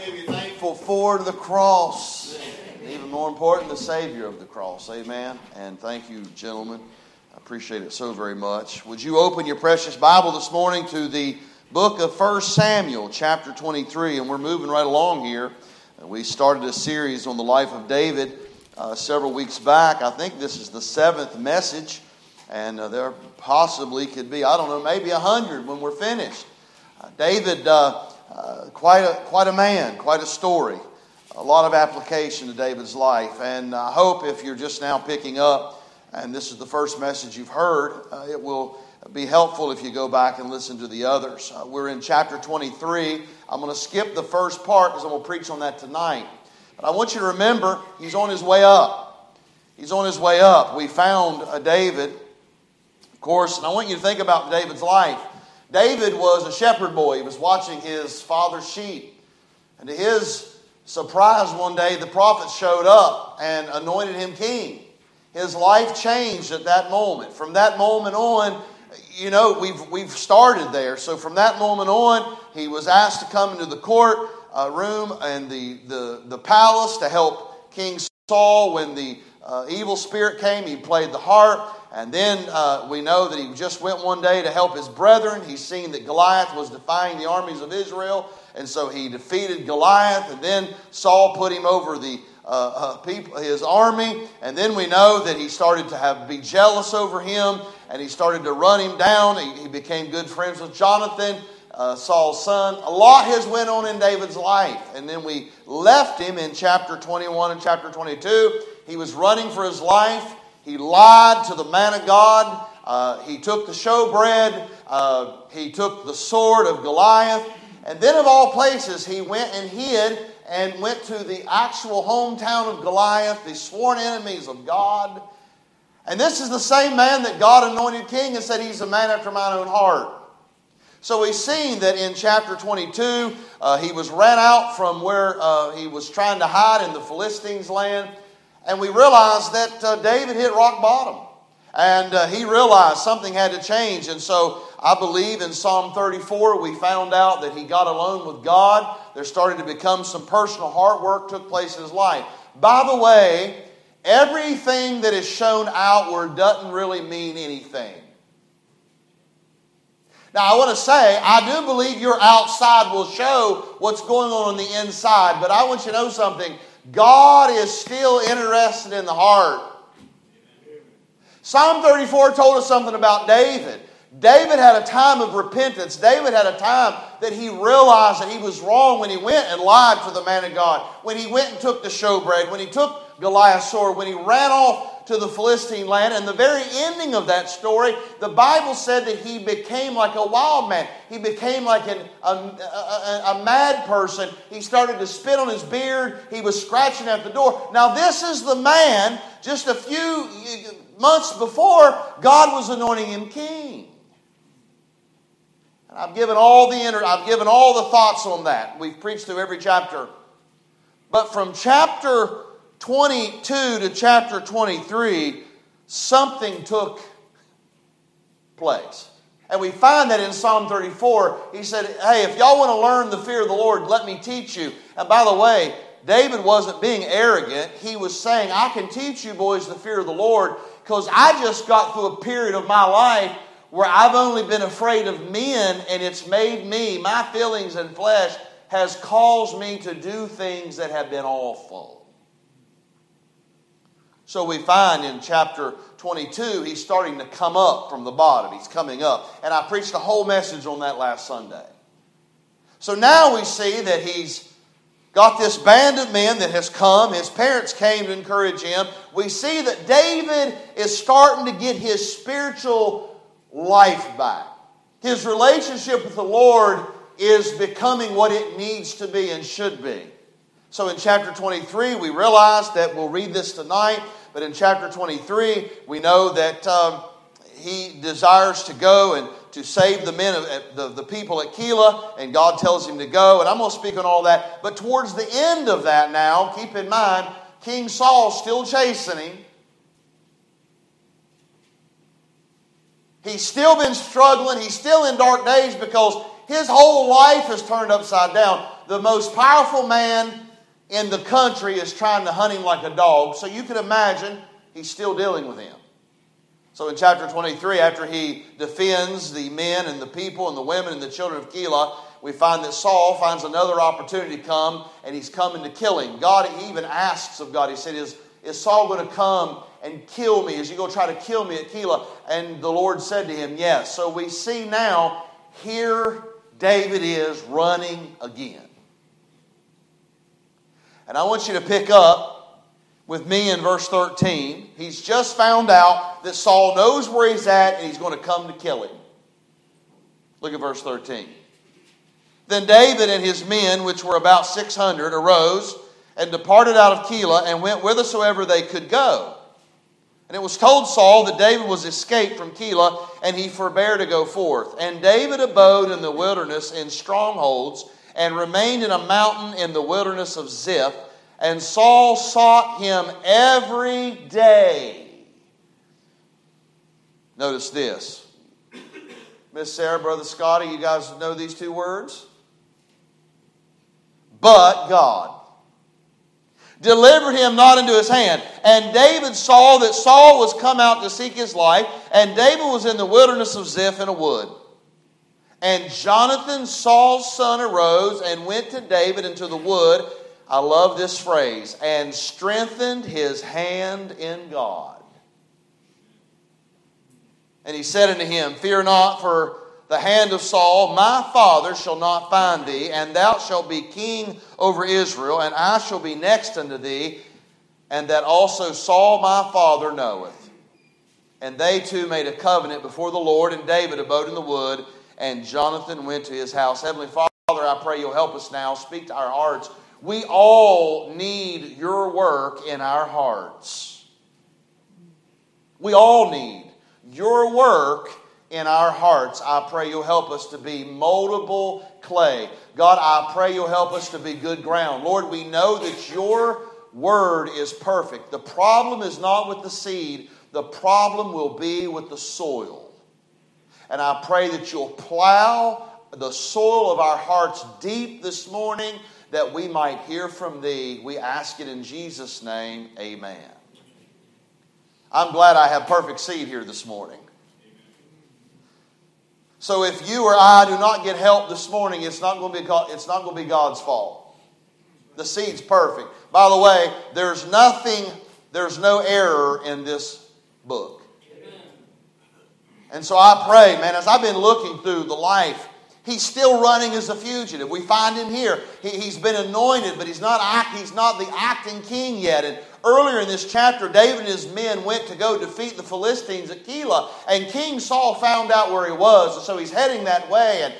thankful for the cross. Even more important, the Savior of the cross. Amen. And thank you, gentlemen. I appreciate it so very much. Would you open your precious Bible this morning to the book of 1 Samuel, chapter 23? And we're moving right along here. We started a series on the life of David uh, several weeks back. I think this is the seventh message. And uh, there possibly could be, I don't know, maybe a hundred when we're finished. Uh, David, uh, uh, quite, a, quite a man, quite a story. A lot of application to David's life. And I hope if you're just now picking up, and this is the first message you've heard, uh, it will be helpful if you go back and listen to the others. Uh, we're in chapter 23. I'm going to skip the first part because I'm going to preach on that tonight. But I want you to remember, he's on his way up. He's on his way up. We found a David of course, and I want you to think about David's life. David was a shepherd boy. He was watching his father's sheep. And to his surprise, one day the prophet showed up and anointed him king. His life changed at that moment. From that moment on, you know, we've, we've started there. So from that moment on, he was asked to come into the court uh, room and the, the, the palace to help King Saul when the uh, evil spirit came. He played the harp. And then uh, we know that he just went one day to help his brethren. He's seen that Goliath was defying the armies of Israel, and so he defeated Goliath. And then Saul put him over the uh, uh, people, his army. And then we know that he started to have be jealous over him, and he started to run him down. He, he became good friends with Jonathan. Uh, Saul's son. A lot has went on in David's life. And then we left him in chapter 21 and chapter 22. He was running for his life. He lied to the man of God. Uh, he took the showbread. Uh, he took the sword of Goliath. And then, of all places, he went and hid and went to the actual hometown of Goliath, the sworn enemies of God. And this is the same man that God anointed king and said, He's a man after mine own heart. So we've seen that in chapter 22, uh, he was ran out from where uh, he was trying to hide in the Philistines' land. And we realized that uh, David hit rock bottom. And uh, he realized something had to change. And so I believe in Psalm 34, we found out that he got alone with God. There started to become some personal heart work took place in his life. By the way, everything that is shown outward doesn't really mean anything. Now, I want to say, I do believe your outside will show what's going on on the inside, but I want you to know something. God is still interested in the heart. Psalm 34 told us something about David. David had a time of repentance. David had a time that he realized that he was wrong when he went and lied to the man of God, when he went and took the showbread, when he took Goliath's sword, when he ran off to the Philistine land. And the very ending of that story, the Bible said that he became like a wild man. He became like an, a, a, a mad person. He started to spit on his beard. He was scratching at the door. Now, this is the man just a few months before God was anointing him king. And I've given all the inter- I've given all the thoughts on that. We've preached through every chapter. But from chapter 22 to chapter 23, something took place. And we find that in Psalm 34, he said, Hey, if y'all want to learn the fear of the Lord, let me teach you. And by the way, David wasn't being arrogant. He was saying, I can teach you boys the fear of the Lord because I just got through a period of my life where I've only been afraid of men and it's made me, my feelings and flesh has caused me to do things that have been awful. So we find in chapter 22, he's starting to come up from the bottom. He's coming up. And I preached a whole message on that last Sunday. So now we see that he's got this band of men that has come. His parents came to encourage him. We see that David is starting to get his spiritual life back. His relationship with the Lord is becoming what it needs to be and should be. So in chapter 23, we realize that we'll read this tonight. But in chapter 23, we know that um, he desires to go and to save the men, of, the, the people at Keilah, and God tells him to go. And I'm going to speak on all that. But towards the end of that now, keep in mind, King Saul's still him. He's still been struggling. He's still in dark days because his whole life has turned upside down. the most powerful man in the country is trying to hunt him like a dog. So you can imagine he's still dealing with him. So in chapter 23, after he defends the men and the people and the women and the children of Keilah, we find that Saul finds another opportunity to come and he's coming to kill him. God even asks of God, He said, Is, is Saul going to come and kill me? Is he going to try to kill me at Keilah? And the Lord said to him, Yes. So we see now, here David is running again. And I want you to pick up with me in verse 13. He's just found out that Saul knows where he's at and he's going to come to kill him. Look at verse 13. Then David and his men, which were about 600, arose and departed out of Keilah and went whithersoever they could go. And it was told Saul that David was escaped from Keilah, and he forbare to go forth. And David abode in the wilderness in strongholds, and remained in a mountain in the wilderness of Ziph. And Saul sought him every day. Notice this. Miss Sarah, Brother Scotty, you guys know these two words? but God delivered him not into his hand. And David saw that Saul was come out to seek his life, and David was in the wilderness of Ziph in a wood. And Jonathan, Saul's son, arose and went to David into the wood. I love this phrase, and strengthened his hand in God. And he said unto him, Fear not, for the hand of Saul, My father shall not find thee, and thou shalt be king over Israel, and I shall be next unto thee, and that also Saul my father knoweth. And they two made a covenant before the Lord, and David abode in the wood, and Jonathan went to his house. Heavenly Father, I pray you'll help us now. Speak to our hearts. We all need your work in our hearts. We all need your work in our hearts. I pray you'll help us to be moldable clay. God, I pray you'll help us to be good ground. Lord, we know that your word is perfect. The problem is not with the seed, the problem will be with the soil. And I pray that you'll plow the soil of our hearts deep this morning that we might hear from thee. We ask it in Jesus' name. Amen. I'm glad I have perfect seed here this morning. So if you or I do not get help this morning, it's not going to be, it's not going to be God's fault. The seed's perfect. By the way, there's nothing, there's no error in this book. And so I pray, man, as I've been looking through the life, he's still running as a fugitive. We find him here. He, has been anointed, but he's not, act, he's not the acting king yet. And Earlier in this chapter, David and his men went to go defeat the Philistines at Keilah, and King Saul found out where he was, and so he's heading that way. And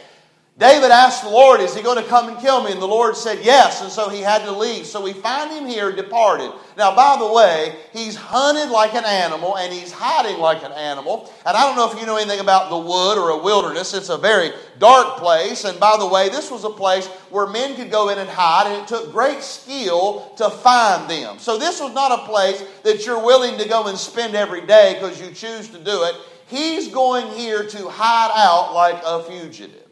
David asked the Lord, Is he going to come and kill me? And the Lord said, Yes. And so he had to leave. So we find him here departed. Now, by the way, he's hunted like an animal and he's hiding like an animal. And I don't know if you know anything about the wood or a wilderness. It's a very dark place. And by the way, this was a place where men could go in and hide, and it took great skill to find them. So this was not a place that you're willing to go and spend every day because you choose to do it. He's going here to hide out like a fugitive.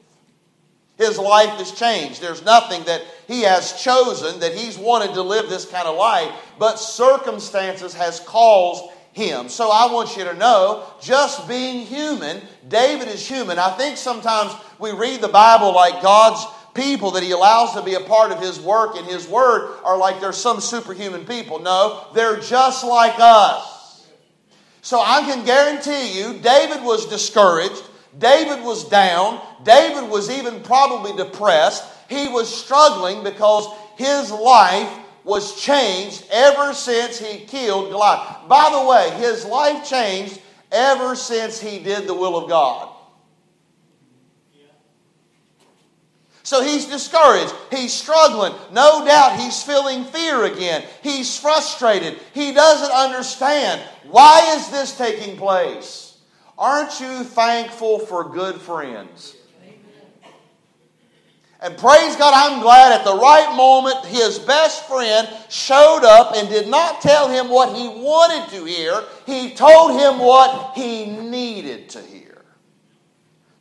His life has changed. There's nothing that he has chosen that he's wanted to live this kind of life, but circumstances has caused him. So I want you to know, just being human, David is human. I think sometimes we read the Bible like God's people that he allows to be a part of his work and his word are like they're some superhuman people. No, they're just like us. So I can guarantee you, David was discouraged. David was down. David was even probably depressed. He was struggling because his life was changed ever since he killed Goliath. By the way, his life changed ever since he did the will of God. So he's discouraged. He's struggling. No doubt he's feeling fear again. He's frustrated. He doesn't understand. Why is this taking place? Aren't you thankful for good friends? And praise God, I'm glad at the right moment his best friend showed up and did not tell him what he wanted to hear. He told him what he needed to hear.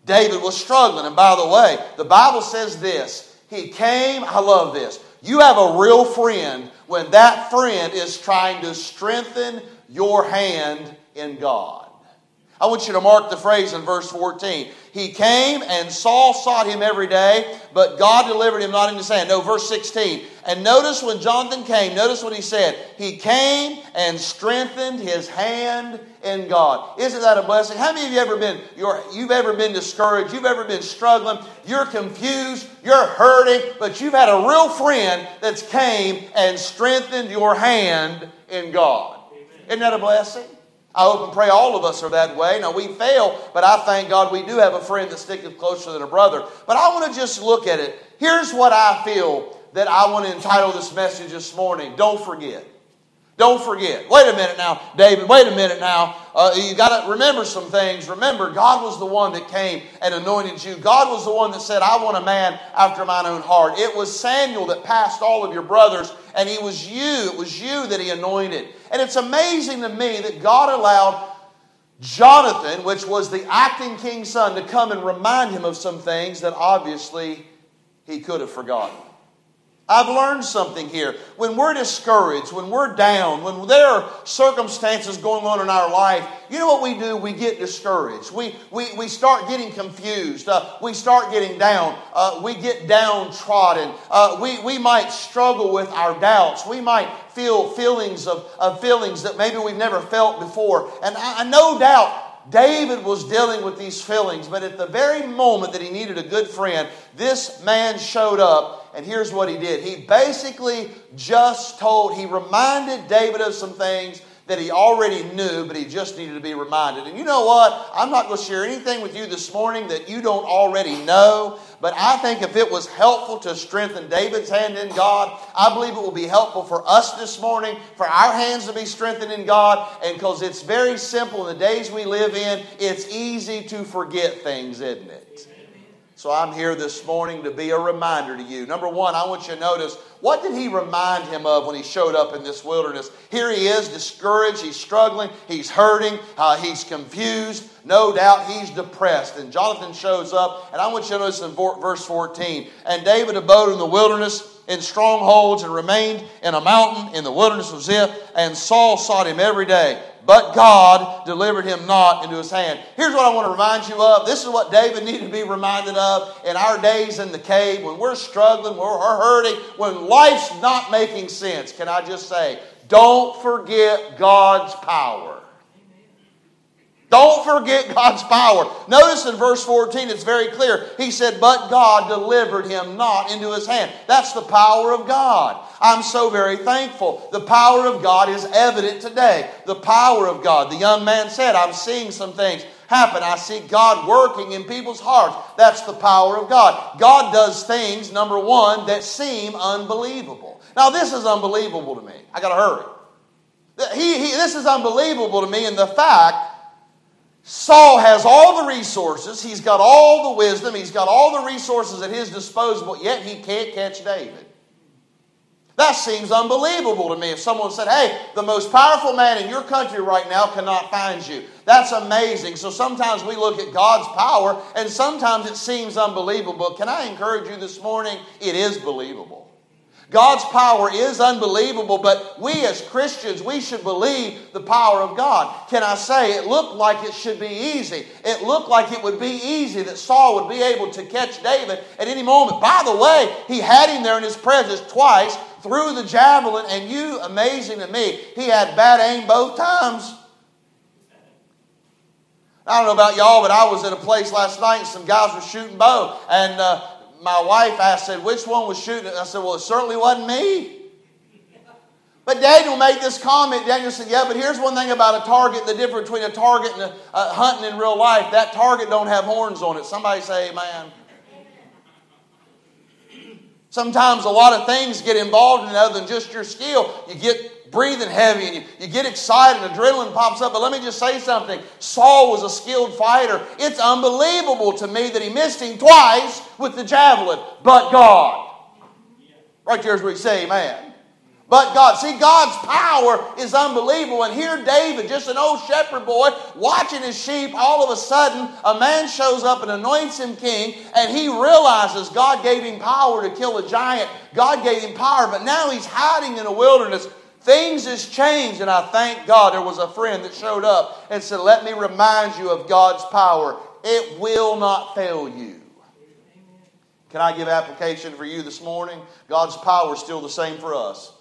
David was struggling. And by the way, the Bible says this He came, I love this. You have a real friend when that friend is trying to strengthen your hand in God. I want you to mark the phrase in verse 14. He came and Saul sought him every day, but God delivered him not in his hand. No, verse 16. And notice when Jonathan came, notice what he said. He came and strengthened his hand in God. Isn't that a blessing? How many of you ever been you're, you've ever been discouraged? You've ever been struggling? You're confused, you're hurting, but you've had a real friend that's came and strengthened your hand in God. Isn't that a blessing? I hope and pray all of us are that way. Now, we fail, but I thank God we do have a friend that sticks closer than a brother. But I want to just look at it. Here's what I feel that I want to entitle this message this morning Don't forget. Don't forget. Wait a minute now, David. Wait a minute now. Uh, you got to remember some things. Remember, God was the one that came and anointed you. God was the one that said, I want a man after mine own heart. It was Samuel that passed all of your brothers, and he was you. It was you that he anointed. And it's amazing to me that God allowed Jonathan, which was the acting king's son, to come and remind him of some things that obviously he could have forgotten. I've learned something here. When we're discouraged, when we're down, when there are circumstances going on in our life, you know what we do? We get discouraged. We, we, we start getting confused. Uh, we start getting down. Uh, we get downtrodden. Uh, we, we might struggle with our doubts. We might feel feelings of, of feelings that maybe we've never felt before. And I, I no doubt David was dealing with these feelings, but at the very moment that he needed a good friend, this man showed up and here's what he did. He basically just told, he reminded David of some things that he already knew, but he just needed to be reminded. And you know what? I'm not going to share anything with you this morning that you don't already know, but I think if it was helpful to strengthen David's hand in God, I believe it will be helpful for us this morning, for our hands to be strengthened in God, and because it's very simple in the days we live in, it's easy to forget things, isn't it? So I'm here this morning to be a reminder to you. Number one, I want you to notice what did he remind him of when he showed up in this wilderness? Here he is, discouraged, he's struggling, he's hurting, uh, he's confused. No doubt he's depressed. And Jonathan shows up, and I want you to notice in verse 14 And David abode in the wilderness in strongholds and remained in a mountain in the wilderness of Ziph, and Saul sought him every day but God delivered him not into his hand. Here's what I want to remind you of. This is what David needed to be reminded of in our days in the cave when we're struggling, when we're hurting, when life's not making sense. Can I just say, don't forget God's power. Don't forget God's power. Notice in verse 14, it's very clear. He said, But God delivered him not into his hand. That's the power of God. I'm so very thankful. The power of God is evident today. The power of God. The young man said, I'm seeing some things happen. I see God working in people's hearts. That's the power of God. God does things, number one, that seem unbelievable. Now, this is unbelievable to me. I got to hurry. He, he, this is unbelievable to me in the fact Saul has all the resources, he's got all the wisdom, he's got all the resources at his disposal, yet he can't catch David. That seems unbelievable to me. If someone said, Hey, the most powerful man in your country right now cannot find you. That's amazing. So sometimes we look at God's power and sometimes it seems unbelievable. Can I encourage you this morning? It is believable. God's power is unbelievable, but we as Christians, we should believe the power of God. Can I say, it looked like it should be easy. It looked like it would be easy that Saul would be able to catch David at any moment. By the way, he had him there in his presence twice, threw the javelin, and you, amazing to me, he had bad aim both times. I don't know about y'all, but I was at a place last night and some guys were shooting bow. And uh, my wife asked, said, which one was shooting? I said, well, it certainly wasn't me. But Daniel made this comment. Daniel said, yeah, but here's one thing about a target, the difference between a target and a, uh, hunting in real life. That target don't have horns on it. Somebody say amen. Sometimes a lot of things get involved in other than just your skill. You get breathing heavy and you, you get excited and adrenaline pops up. But let me just say something Saul was a skilled fighter. It's unbelievable to me that he missed him twice with the javelin, but God. Right there's where you say, man. But God, see, God's power is unbelievable. And here, David, just an old shepherd boy, watching his sheep, all of a sudden, a man shows up and anoints him king, and he realizes God gave him power to kill a giant. God gave him power, but now he's hiding in a wilderness. Things has changed, and I thank God there was a friend that showed up and said, Let me remind you of God's power. It will not fail you. Can I give application for you this morning? God's power is still the same for us.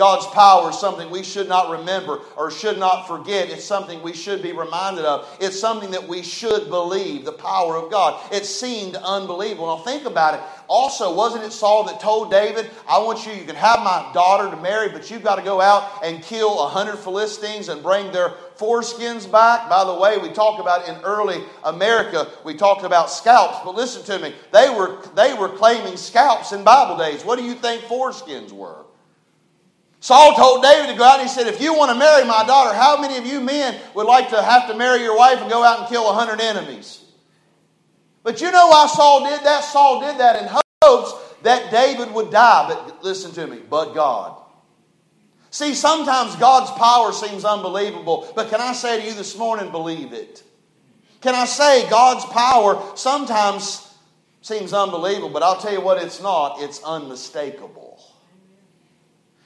God's power is something we should not remember or should not forget. It's something we should be reminded of. It's something that we should believe, the power of God. It seemed unbelievable. Now think about it. Also, wasn't it Saul that told David, I want you, you can have my daughter to marry, but you've got to go out and kill a hundred Philistines and bring their foreskins back? By the way, we talked about in early America, we talked about scalps, but listen to me. They were, they were claiming scalps in Bible days. What do you think foreskins were? Saul told David to go out and he said, If you want to marry my daughter, how many of you men would like to have to marry your wife and go out and kill a hundred enemies? But you know why Saul did that? Saul did that in hopes that David would die. But listen to me, but God. See, sometimes God's power seems unbelievable, but can I say to you this morning, believe it? Can I say God's power sometimes seems unbelievable, but I'll tell you what it's not, it's unmistakable.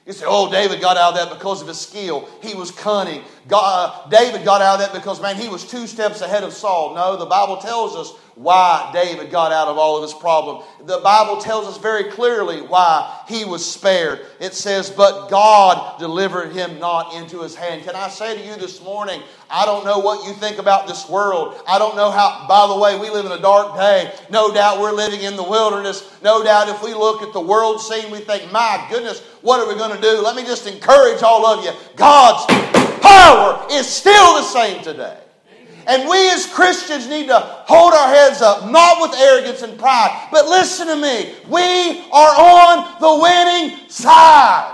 You say, oh, David got out of that because of his skill. He was cunning. God, uh, David got out of that because, man, he was two steps ahead of Saul. No, the Bible tells us why David got out of all of his problem. The Bible tells us very clearly why he was spared. It says, But God delivered him not into his hand. Can I say to you this morning, I don't know what you think about this world. I don't know how, by the way, we live in a dark day. No doubt we're living in the wilderness. No doubt if we look at the world scene, we think, my goodness, what are we going to do? Let me just encourage all of you. God's power is still the same today. And we as Christians need to hold our heads up, not with arrogance and pride, but listen to me. We are on the winning side.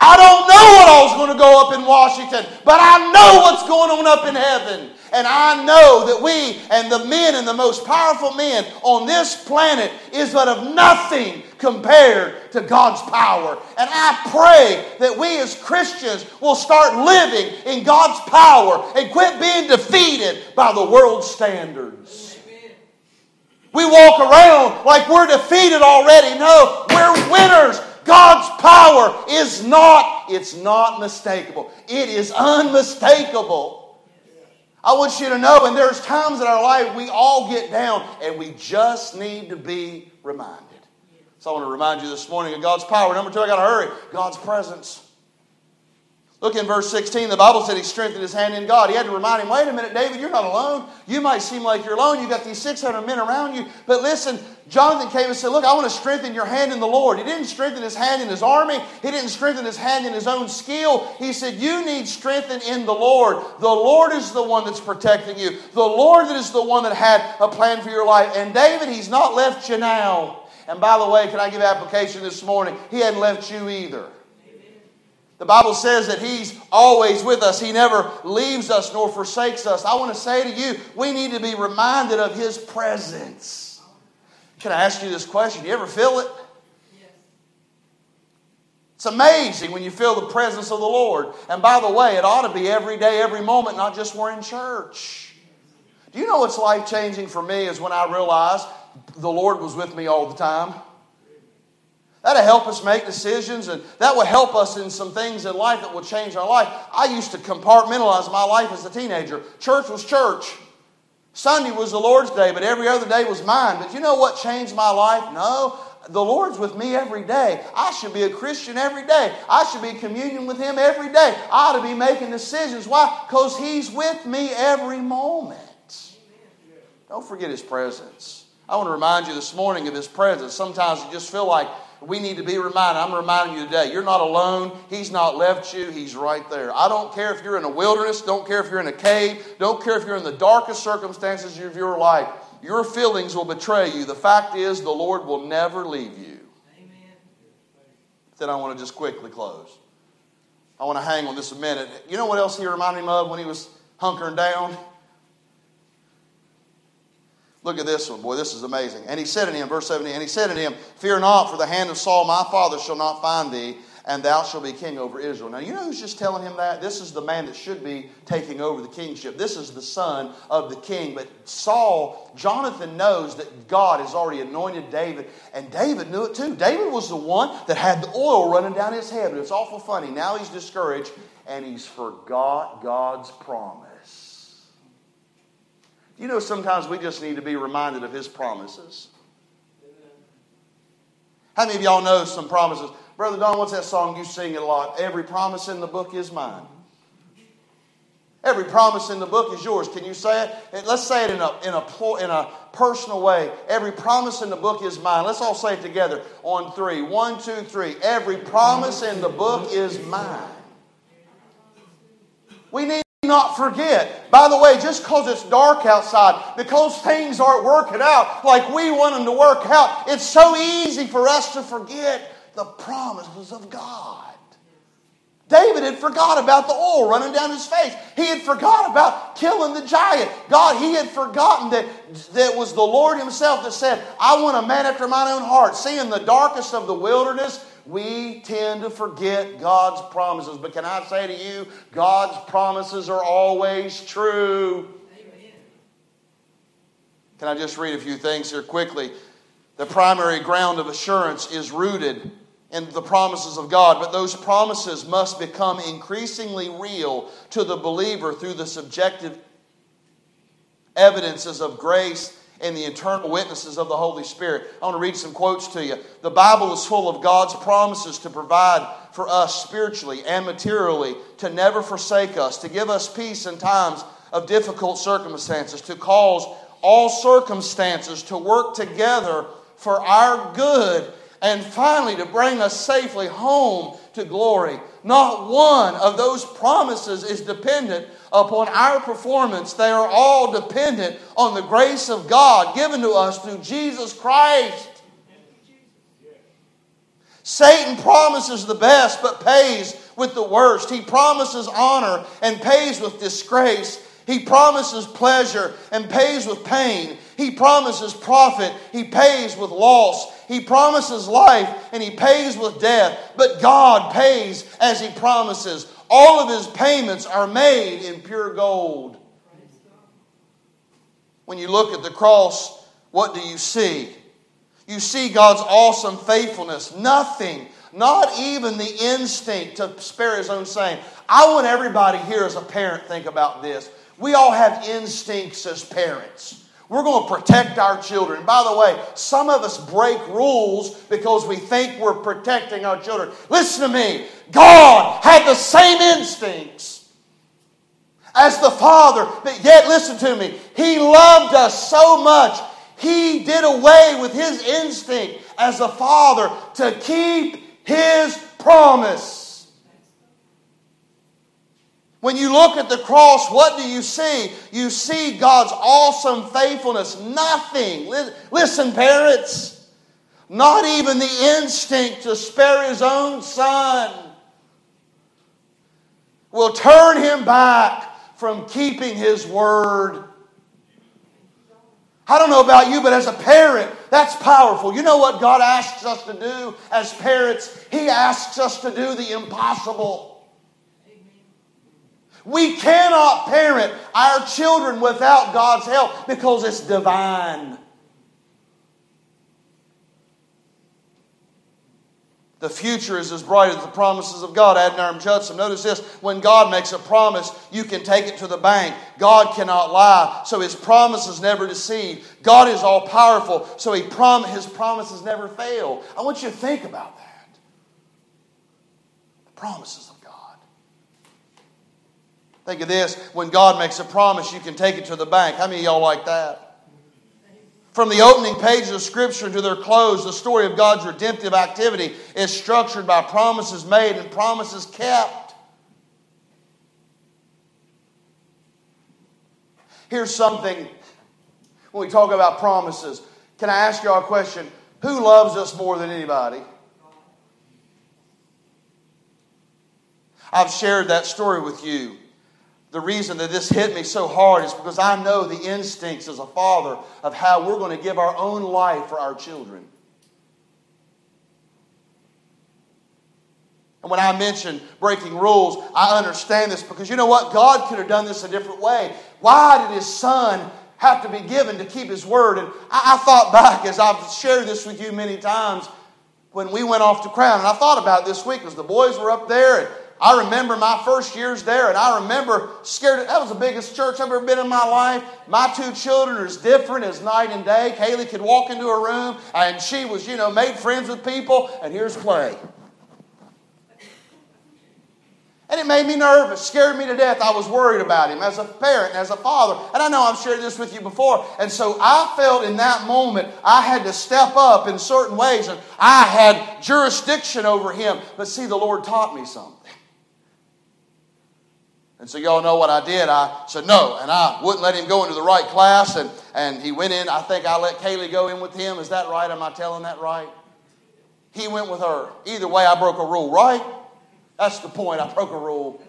I don't know what all's going to go up in Washington, but I know what's going on up in heaven. And I know that we and the men and the most powerful men on this planet is but of nothing compared to God's power. And I pray that we as Christians will start living in God's power and quit being defeated by the world's standards. We walk around like we're defeated already. No, we're winners. God's power is not, it's not mistakable. It is unmistakable. I want you to know, and there's times in our life we all get down and we just need to be reminded. So I want to remind you this morning of God's power. Number two, I got to hurry. God's presence. Look in verse 16. The Bible said he strengthened his hand in God. He had to remind him, wait a minute, David, you're not alone. You might seem like you're alone. You got these 600 men around you. But listen, Jonathan came and said, Look, I want to strengthen your hand in the Lord. He didn't strengthen his hand in his army, he didn't strengthen his hand in his own skill. He said, You need strengthen in the Lord. The Lord is the one that's protecting you, the Lord that is the one that had a plan for your life. And David, he's not left you now. And by the way, can I give application this morning? He hadn't left you either. The Bible says that He's always with us. He never leaves us nor forsakes us. I want to say to you, we need to be reminded of His presence. Can I ask you this question? Do you ever feel it? It's amazing when you feel the presence of the Lord. And by the way, it ought to be every day, every moment, not just we're in church. Do you know what's life changing for me is when I realized the Lord was with me all the time? That'll help us make decisions, and that will help us in some things in life that will change our life. I used to compartmentalize my life as a teenager. Church was church. Sunday was the Lord's day, but every other day was mine. But you know what changed my life? No, the Lord's with me every day. I should be a Christian every day. I should be communion with Him every day. I ought to be making decisions. Why? Because He's with me every moment. Don't forget His presence. I want to remind you this morning of His presence. Sometimes you just feel like we need to be reminded. I'm reminding you today, you're not alone. He's not left you. He's right there. I don't care if you're in a wilderness, don't care if you're in a cave, don't care if you're in the darkest circumstances of your life. Your feelings will betray you. The fact is, the Lord will never leave you. Amen. Then I want to just quickly close. I want to hang on this a minute. You know what else he reminded me of when he was hunkering down? Look at this one, boy. This is amazing. And he said to him, verse 17, and he said to him, Fear not, for the hand of Saul my father shall not find thee, and thou shalt be king over Israel. Now, you know who's just telling him that? This is the man that should be taking over the kingship. This is the son of the king. But Saul, Jonathan knows that God has already anointed David, and David knew it too. David was the one that had the oil running down his head. But it's awful funny. Now he's discouraged, and he's forgot God's promise. You know, sometimes we just need to be reminded of his promises. How many of y'all know some promises? Brother Don, what's that song you sing a lot? Every promise in the book is mine. Every promise in the book is yours. Can you say it? Let's say it in a, in a, in a personal way. Every promise in the book is mine. Let's all say it together on three. One, two, three. Every promise in the book is mine. We need not forget. By the way, just because it's dark outside, because things aren't working out like we want them to work out, it's so easy for us to forget the promises of God. David had forgot about the oil running down his face. He had forgot about killing the giant. God, he had forgotten that that was the Lord himself that said, I want a man after mine own heart. See, in the darkest of the wilderness, we tend to forget God's promises. But can I say to you, God's promises are always true. Amen. Can I just read a few things here quickly? The primary ground of assurance is rooted in the promises of God, but those promises must become increasingly real to the believer through the subjective evidences of grace and the eternal witnesses of the Holy Spirit. I want to read some quotes to you. The Bible is full of God's promises to provide for us spiritually and materially, to never forsake us, to give us peace in times of difficult circumstances, to cause all circumstances to work together for our good and finally to bring us safely home to glory. Not one of those promises is dependent upon our performance. They are all dependent on the grace of God given to us through Jesus Christ. Satan promises the best but pays with the worst. He promises honor and pays with disgrace. He promises pleasure and pays with pain. He promises profit, he pays with loss. He promises life and he pays with death. But God pays as he promises. All of his payments are made in pure gold. When you look at the cross, what do you see? You see God's awesome faithfulness. Nothing, not even the instinct to spare his own son. I want everybody here as a parent think about this. We all have instincts as parents. We're going to protect our children. By the way, some of us break rules because we think we're protecting our children. Listen to me. God had the same instincts as the Father, but yet, listen to me. He loved us so much, He did away with His instinct as a Father to keep His promise. When you look at the cross, what do you see? You see God's awesome faithfulness. Nothing. Listen, parents, not even the instinct to spare his own son will turn him back from keeping his word. I don't know about you, but as a parent, that's powerful. You know what God asks us to do as parents? He asks us to do the impossible. We cannot parent our children without God's help because it's divine. The future is as bright as the promises of God. Adoniram Judson. Notice this when God makes a promise, you can take it to the bank. God cannot lie, so his promises never deceive. God is all powerful, so he prom- his promises never fail. I want you to think about that. The promises Think of this when God makes a promise, you can take it to the bank. How many of y'all like that? From the opening pages of Scripture to their close, the story of God's redemptive activity is structured by promises made and promises kept. Here's something when we talk about promises. Can I ask y'all a question? Who loves us more than anybody? I've shared that story with you the reason that this hit me so hard is because I know the instincts as a father of how we're going to give our own life for our children. And when I mention breaking rules, I understand this because you know what? God could have done this a different way. Why did his son have to be given to keep his word? And I, I thought back as I've shared this with you many times when we went off to Crown. And I thought about this week as the boys were up there. And I remember my first years there, and I remember scared. That was the biggest church I've ever been in my life. My two children are as different as night and day. Kaylee could walk into a room, and she was, you know, made friends with people. And here's Clay. And it made me nervous, scared me to death. I was worried about him as a parent, as a father. And I know I've shared this with you before. And so I felt in that moment I had to step up in certain ways and I had jurisdiction over him. But see, the Lord taught me something. And so y'all know what I did. I said no, and I wouldn't let him go into the right class. And, and he went in. I think I let Kaylee go in with him. Is that right? Am I telling that right? He went with her. Either way, I broke a rule, right? That's the point. I broke a rule.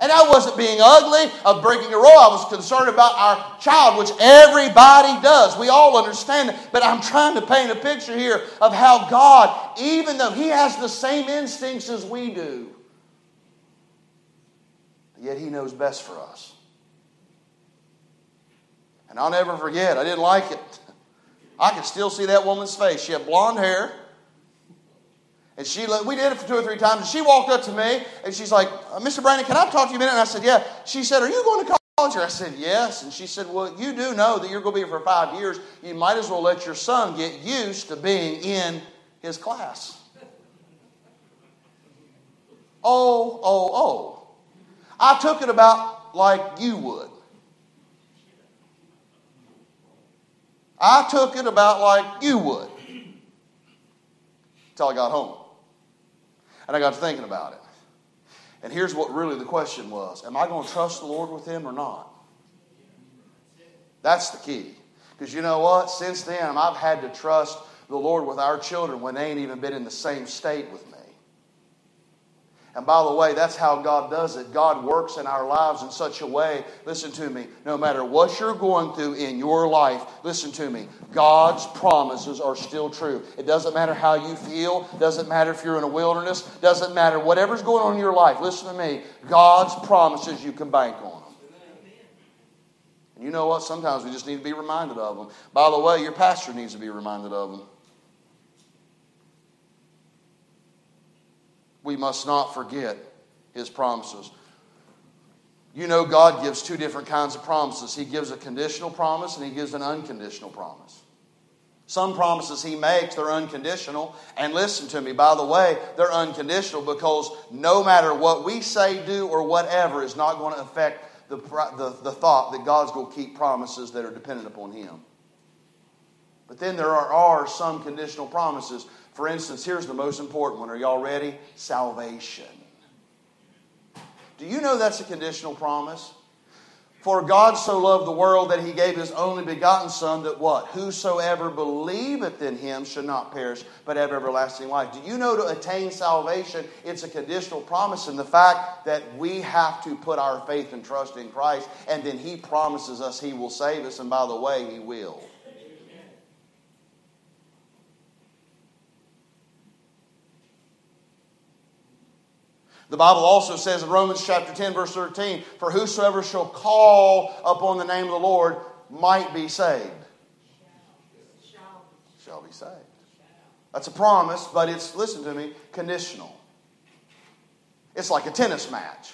And I wasn't being ugly of breaking a rule. I was concerned about our child, which everybody does. We all understand it. But I'm trying to paint a picture here of how God, even though He has the same instincts as we do, yet He knows best for us. And I'll never forget, I didn't like it. I can still see that woman's face. She had blonde hair. And she, we did it for two or three times. And she walked up to me and she's like, uh, Mr. Brandon, can I talk to you a minute? And I said, Yeah. She said, Are you going to college? I said, Yes. And she said, Well, you do know that you're going to be here for five years. You might as well let your son get used to being in his class. Oh, oh, oh. I took it about like you would. I took it about like you would. Until I got home. And I got to thinking about it. And here's what really the question was Am I going to trust the Lord with him or not? That's the key. Because you know what? Since then, I've had to trust the Lord with our children when they ain't even been in the same state with me. And by the way, that's how God does it. God works in our lives in such a way, listen to me, no matter what you're going through in your life, listen to me, God's promises are still true. It doesn't matter how you feel, doesn't matter if you're in a wilderness, doesn't matter whatever's going on in your life. Listen to me, God's promises you can bank on them. And you know what? Sometimes we just need to be reminded of them. By the way, your pastor needs to be reminded of them. We must not forget his promises. You know, God gives two different kinds of promises. He gives a conditional promise and he gives an unconditional promise. Some promises he makes, they're unconditional. And listen to me, by the way, they're unconditional because no matter what we say, do, or whatever is not going to affect the, the, the thought that God's going to keep promises that are dependent upon him. But then there are, are some conditional promises for instance, here's the most important one. Are y'all ready? Salvation. Do you know that's a conditional promise? For God so loved the world that he gave his only begotten Son, that what? Whosoever believeth in him should not perish, but have everlasting life. Do you know to attain salvation, it's a conditional promise in the fact that we have to put our faith and trust in Christ, and then he promises us he will save us, and by the way, he will. The Bible also says in Romans chapter 10, verse 13, For whosoever shall call upon the name of the Lord might be saved. Shall be saved. That's a promise, but it's, listen to me, conditional. It's like a tennis match.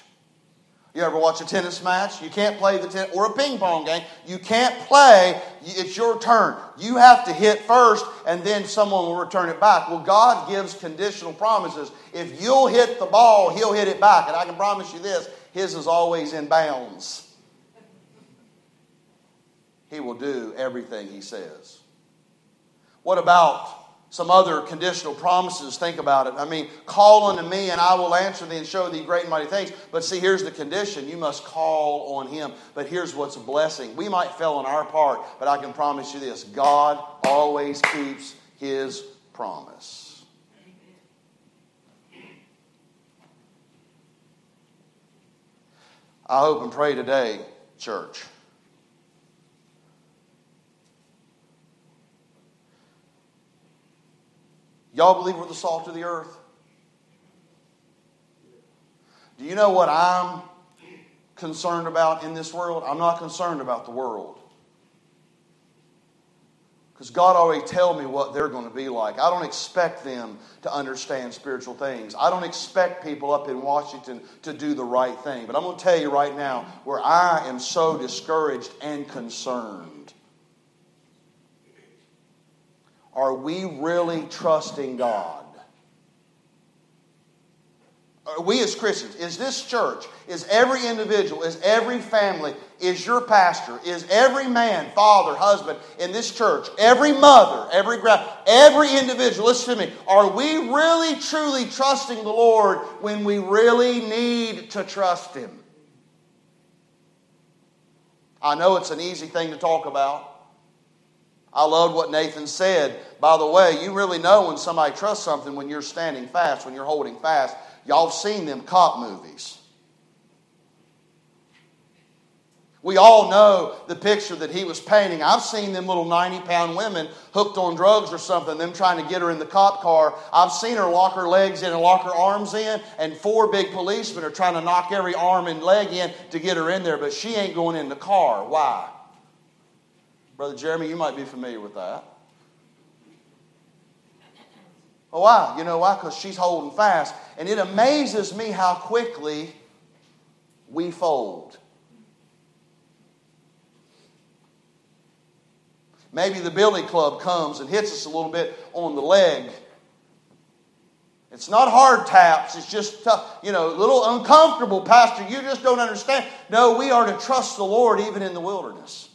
You ever watch a tennis match? You can't play the tennis, or a ping pong game. You can't play. It's your turn. You have to hit first, and then someone will return it back. Well, God gives conditional promises. If you'll hit the ball, He'll hit it back. And I can promise you this His is always in bounds. He will do everything He says. What about some other conditional promises. Think about it. I mean, call unto me and I will answer thee and show thee great and mighty things. But see, here's the condition you must call on him. But here's what's a blessing. We might fail on our part, but I can promise you this God always keeps his promise. I hope and pray today, church. Y'all believe we're the salt of the earth? Do you know what I'm concerned about in this world? I'm not concerned about the world. Because God already tell me what they're going to be like. I don't expect them to understand spiritual things. I don't expect people up in Washington to do the right thing. But I'm going to tell you right now where I am so discouraged and concerned. Are we really trusting God? we as Christians, is this church, is every individual, is every family, is your pastor, is every man, father, husband in this church, every mother, every grand, every individual, listen to me, are we really truly trusting the Lord when we really need to trust Him? I know it's an easy thing to talk about. I loved what Nathan said. By the way, you really know when somebody trusts something when you're standing fast, when you're holding fast. Y'all have seen them cop movies. We all know the picture that he was painting. I've seen them little 90 pound women hooked on drugs or something, them trying to get her in the cop car. I've seen her lock her legs in and lock her arms in, and four big policemen are trying to knock every arm and leg in to get her in there, but she ain't going in the car. Why? Brother Jeremy, you might be familiar with that. Oh, why? You know why? Because she's holding fast. And it amazes me how quickly we fold. Maybe the billy club comes and hits us a little bit on the leg. It's not hard taps, it's just tough, you know, a little uncomfortable, Pastor. You just don't understand. No, we are to trust the Lord even in the wilderness.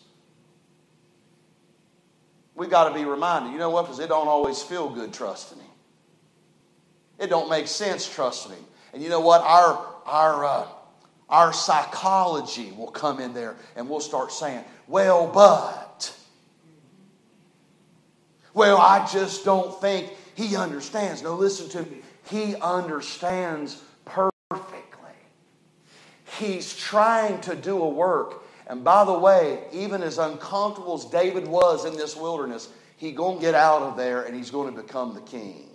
We got to be reminded. You know what? Because it don't always feel good trusting Him. It don't make sense trusting Him. And you know what? Our our uh, our psychology will come in there, and we'll start saying, "Well, but." Well, I just don't think he understands. No, listen to me. He understands perfectly. He's trying to do a work. And by the way, even as uncomfortable as David was in this wilderness, he's going to get out of there and he's going to become the king.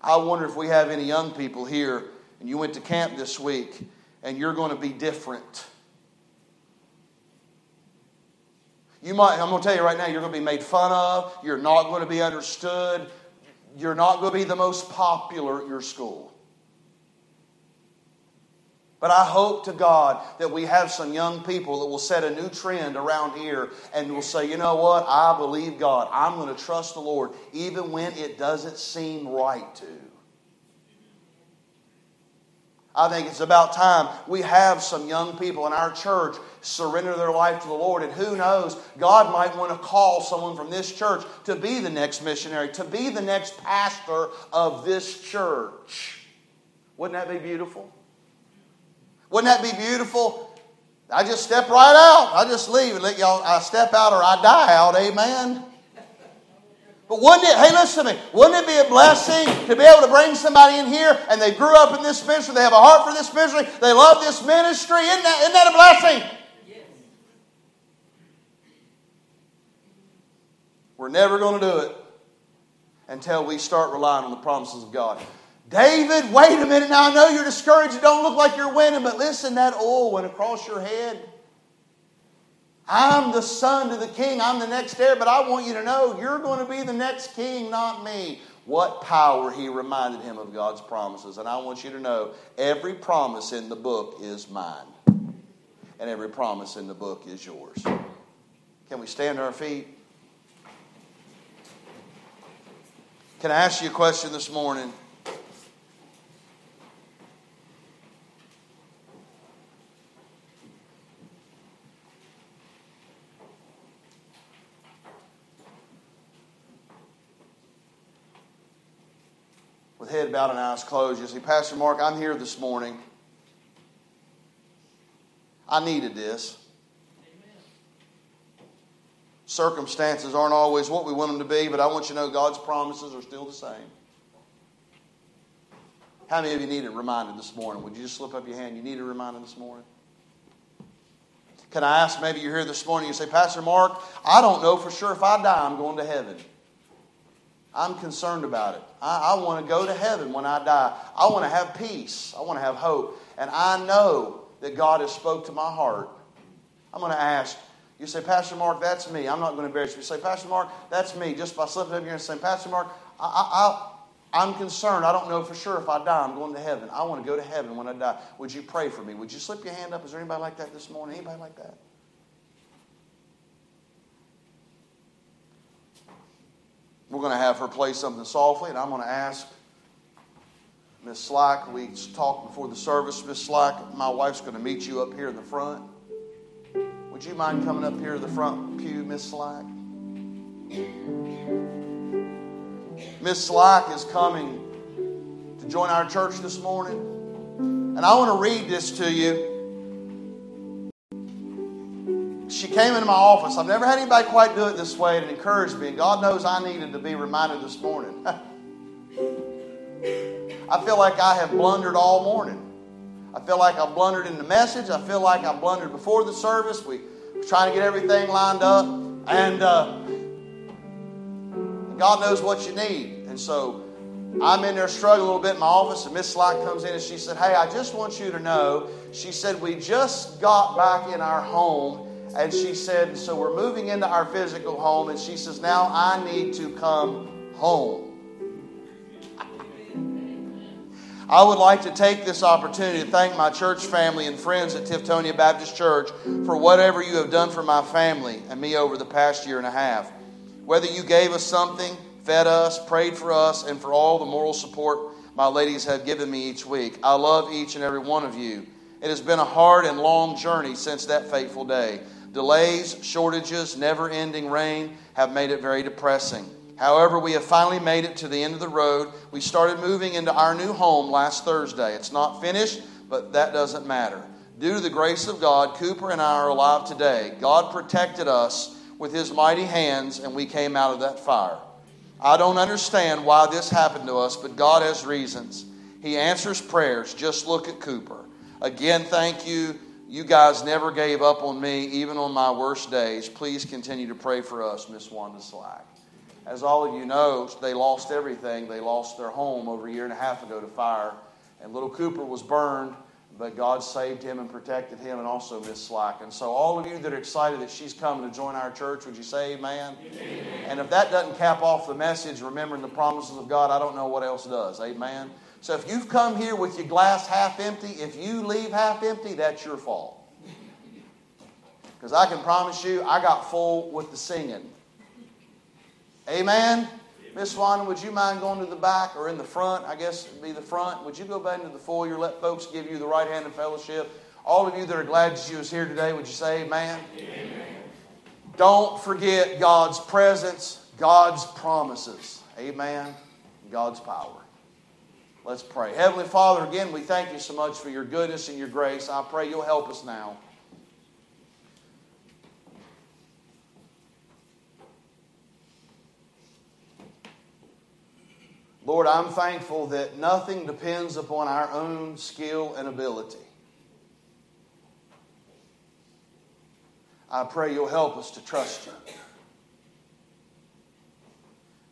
I wonder if we have any young people here and you went to camp this week and you're going to be different. You might, I'm going to tell you right now, you're going to be made fun of. You're not going to be understood. You're not going to be the most popular at your school. But I hope to God that we have some young people that will set a new trend around here and will say, you know what? I believe God. I'm going to trust the Lord even when it doesn't seem right to. I think it's about time we have some young people in our church surrender their life to the Lord. And who knows, God might want to call someone from this church to be the next missionary, to be the next pastor of this church. Wouldn't that be beautiful? Wouldn't that be beautiful? I just step right out. I just leave and let y'all, I step out or I die out. Amen. But wouldn't it, hey, listen to me, wouldn't it be a blessing to be able to bring somebody in here and they grew up in this ministry, they have a heart for this ministry, they love this ministry? Isn't that, isn't that a blessing? We're never going to do it until we start relying on the promises of God. David, wait a minute. Now I know you're discouraged. It don't look like you're winning, but listen, that oil went across your head. I'm the son to the king. I'm the next heir, but I want you to know you're going to be the next king, not me. What power he reminded him of God's promises. And I want you to know every promise in the book is mine, and every promise in the book is yours. Can we stand on our feet? Can I ask you a question this morning? Head bowed and eyes closed. You say, Pastor Mark, I'm here this morning. I needed this. Circumstances aren't always what we want them to be, but I want you to know God's promises are still the same. How many of you need it reminded this morning? Would you just slip up your hand? You need it reminded this morning? Can I ask, maybe you're here this morning, and you say, Pastor Mark, I don't know for sure if I die, I'm going to heaven. I'm concerned about it. I, I want to go to heaven when I die. I want to have peace. I want to have hope. And I know that God has spoke to my heart. I'm going to ask, you say, Pastor Mark, that's me. I'm not going to embarrass you. You say, Pastor Mark, that's me. Just by slipping up here and saying, Pastor Mark, I, I, I'm concerned. I don't know for sure if I die, I'm going to heaven. I want to go to heaven when I die. Would you pray for me? Would you slip your hand up? Is there anybody like that this morning? Anybody like that? We're going to have her play something softly, and I'm going to ask Miss Slack. We talked before the service. Miss Slack, my wife's going to meet you up here in the front. Would you mind coming up here to the front pew, Miss Slack? Miss Slack is coming to join our church this morning. And I want to read this to you. Came into my office. I've never had anybody quite do it this way and encouraged me. And God knows I needed to be reminded this morning. I feel like I have blundered all morning. I feel like I blundered in the message. I feel like I blundered before the service. We were trying to get everything lined up. And uh, God knows what you need. And so I'm in there struggling a little bit in my office, and Miss Slack comes in and she said, Hey, I just want you to know. She said, We just got back in our home. And she said, So we're moving into our physical home. And she says, Now I need to come home. I would like to take this opportunity to thank my church family and friends at Tiftonia Baptist Church for whatever you have done for my family and me over the past year and a half. Whether you gave us something, fed us, prayed for us, and for all the moral support my ladies have given me each week, I love each and every one of you. It has been a hard and long journey since that fateful day. Delays, shortages, never ending rain have made it very depressing. However, we have finally made it to the end of the road. We started moving into our new home last Thursday. It's not finished, but that doesn't matter. Due to the grace of God, Cooper and I are alive today. God protected us with his mighty hands, and we came out of that fire. I don't understand why this happened to us, but God has reasons. He answers prayers. Just look at Cooper. Again, thank you. You guys never gave up on me, even on my worst days. Please continue to pray for us, Miss Wanda Slack. As all of you know, they lost everything. They lost their home over a year and a half ago to fire. And little Cooper was burned, but God saved him and protected him and also Miss Slack. And so, all of you that are excited that she's coming to join our church, would you say amen? amen? And if that doesn't cap off the message, remembering the promises of God, I don't know what else does. Amen? So, if you've come here with your glass half empty, if you leave half empty, that's your fault. Because I can promise you, I got full with the singing. Amen. Miss Swan, would you mind going to the back or in the front? I guess it'd be the front. Would you go back into the foyer, let folks give you the right hand of fellowship? All of you that are glad that you was here today, would you say amen? amen? Don't forget God's presence, God's promises. Amen. God's power. Let's pray. Heavenly Father, again, we thank you so much for your goodness and your grace. I pray you'll help us now. Lord, I'm thankful that nothing depends upon our own skill and ability. I pray you'll help us to trust you.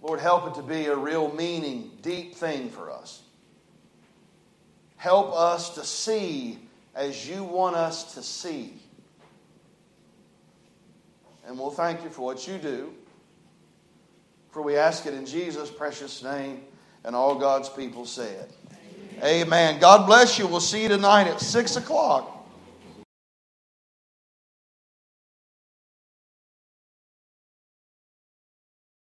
Lord, help it to be a real meaning, deep thing for us. Help us to see as you want us to see. And we'll thank you for what you do. For we ask it in Jesus' precious name. And all God's people said, Amen. Amen. God bless you. We'll see you tonight at 6 o'clock.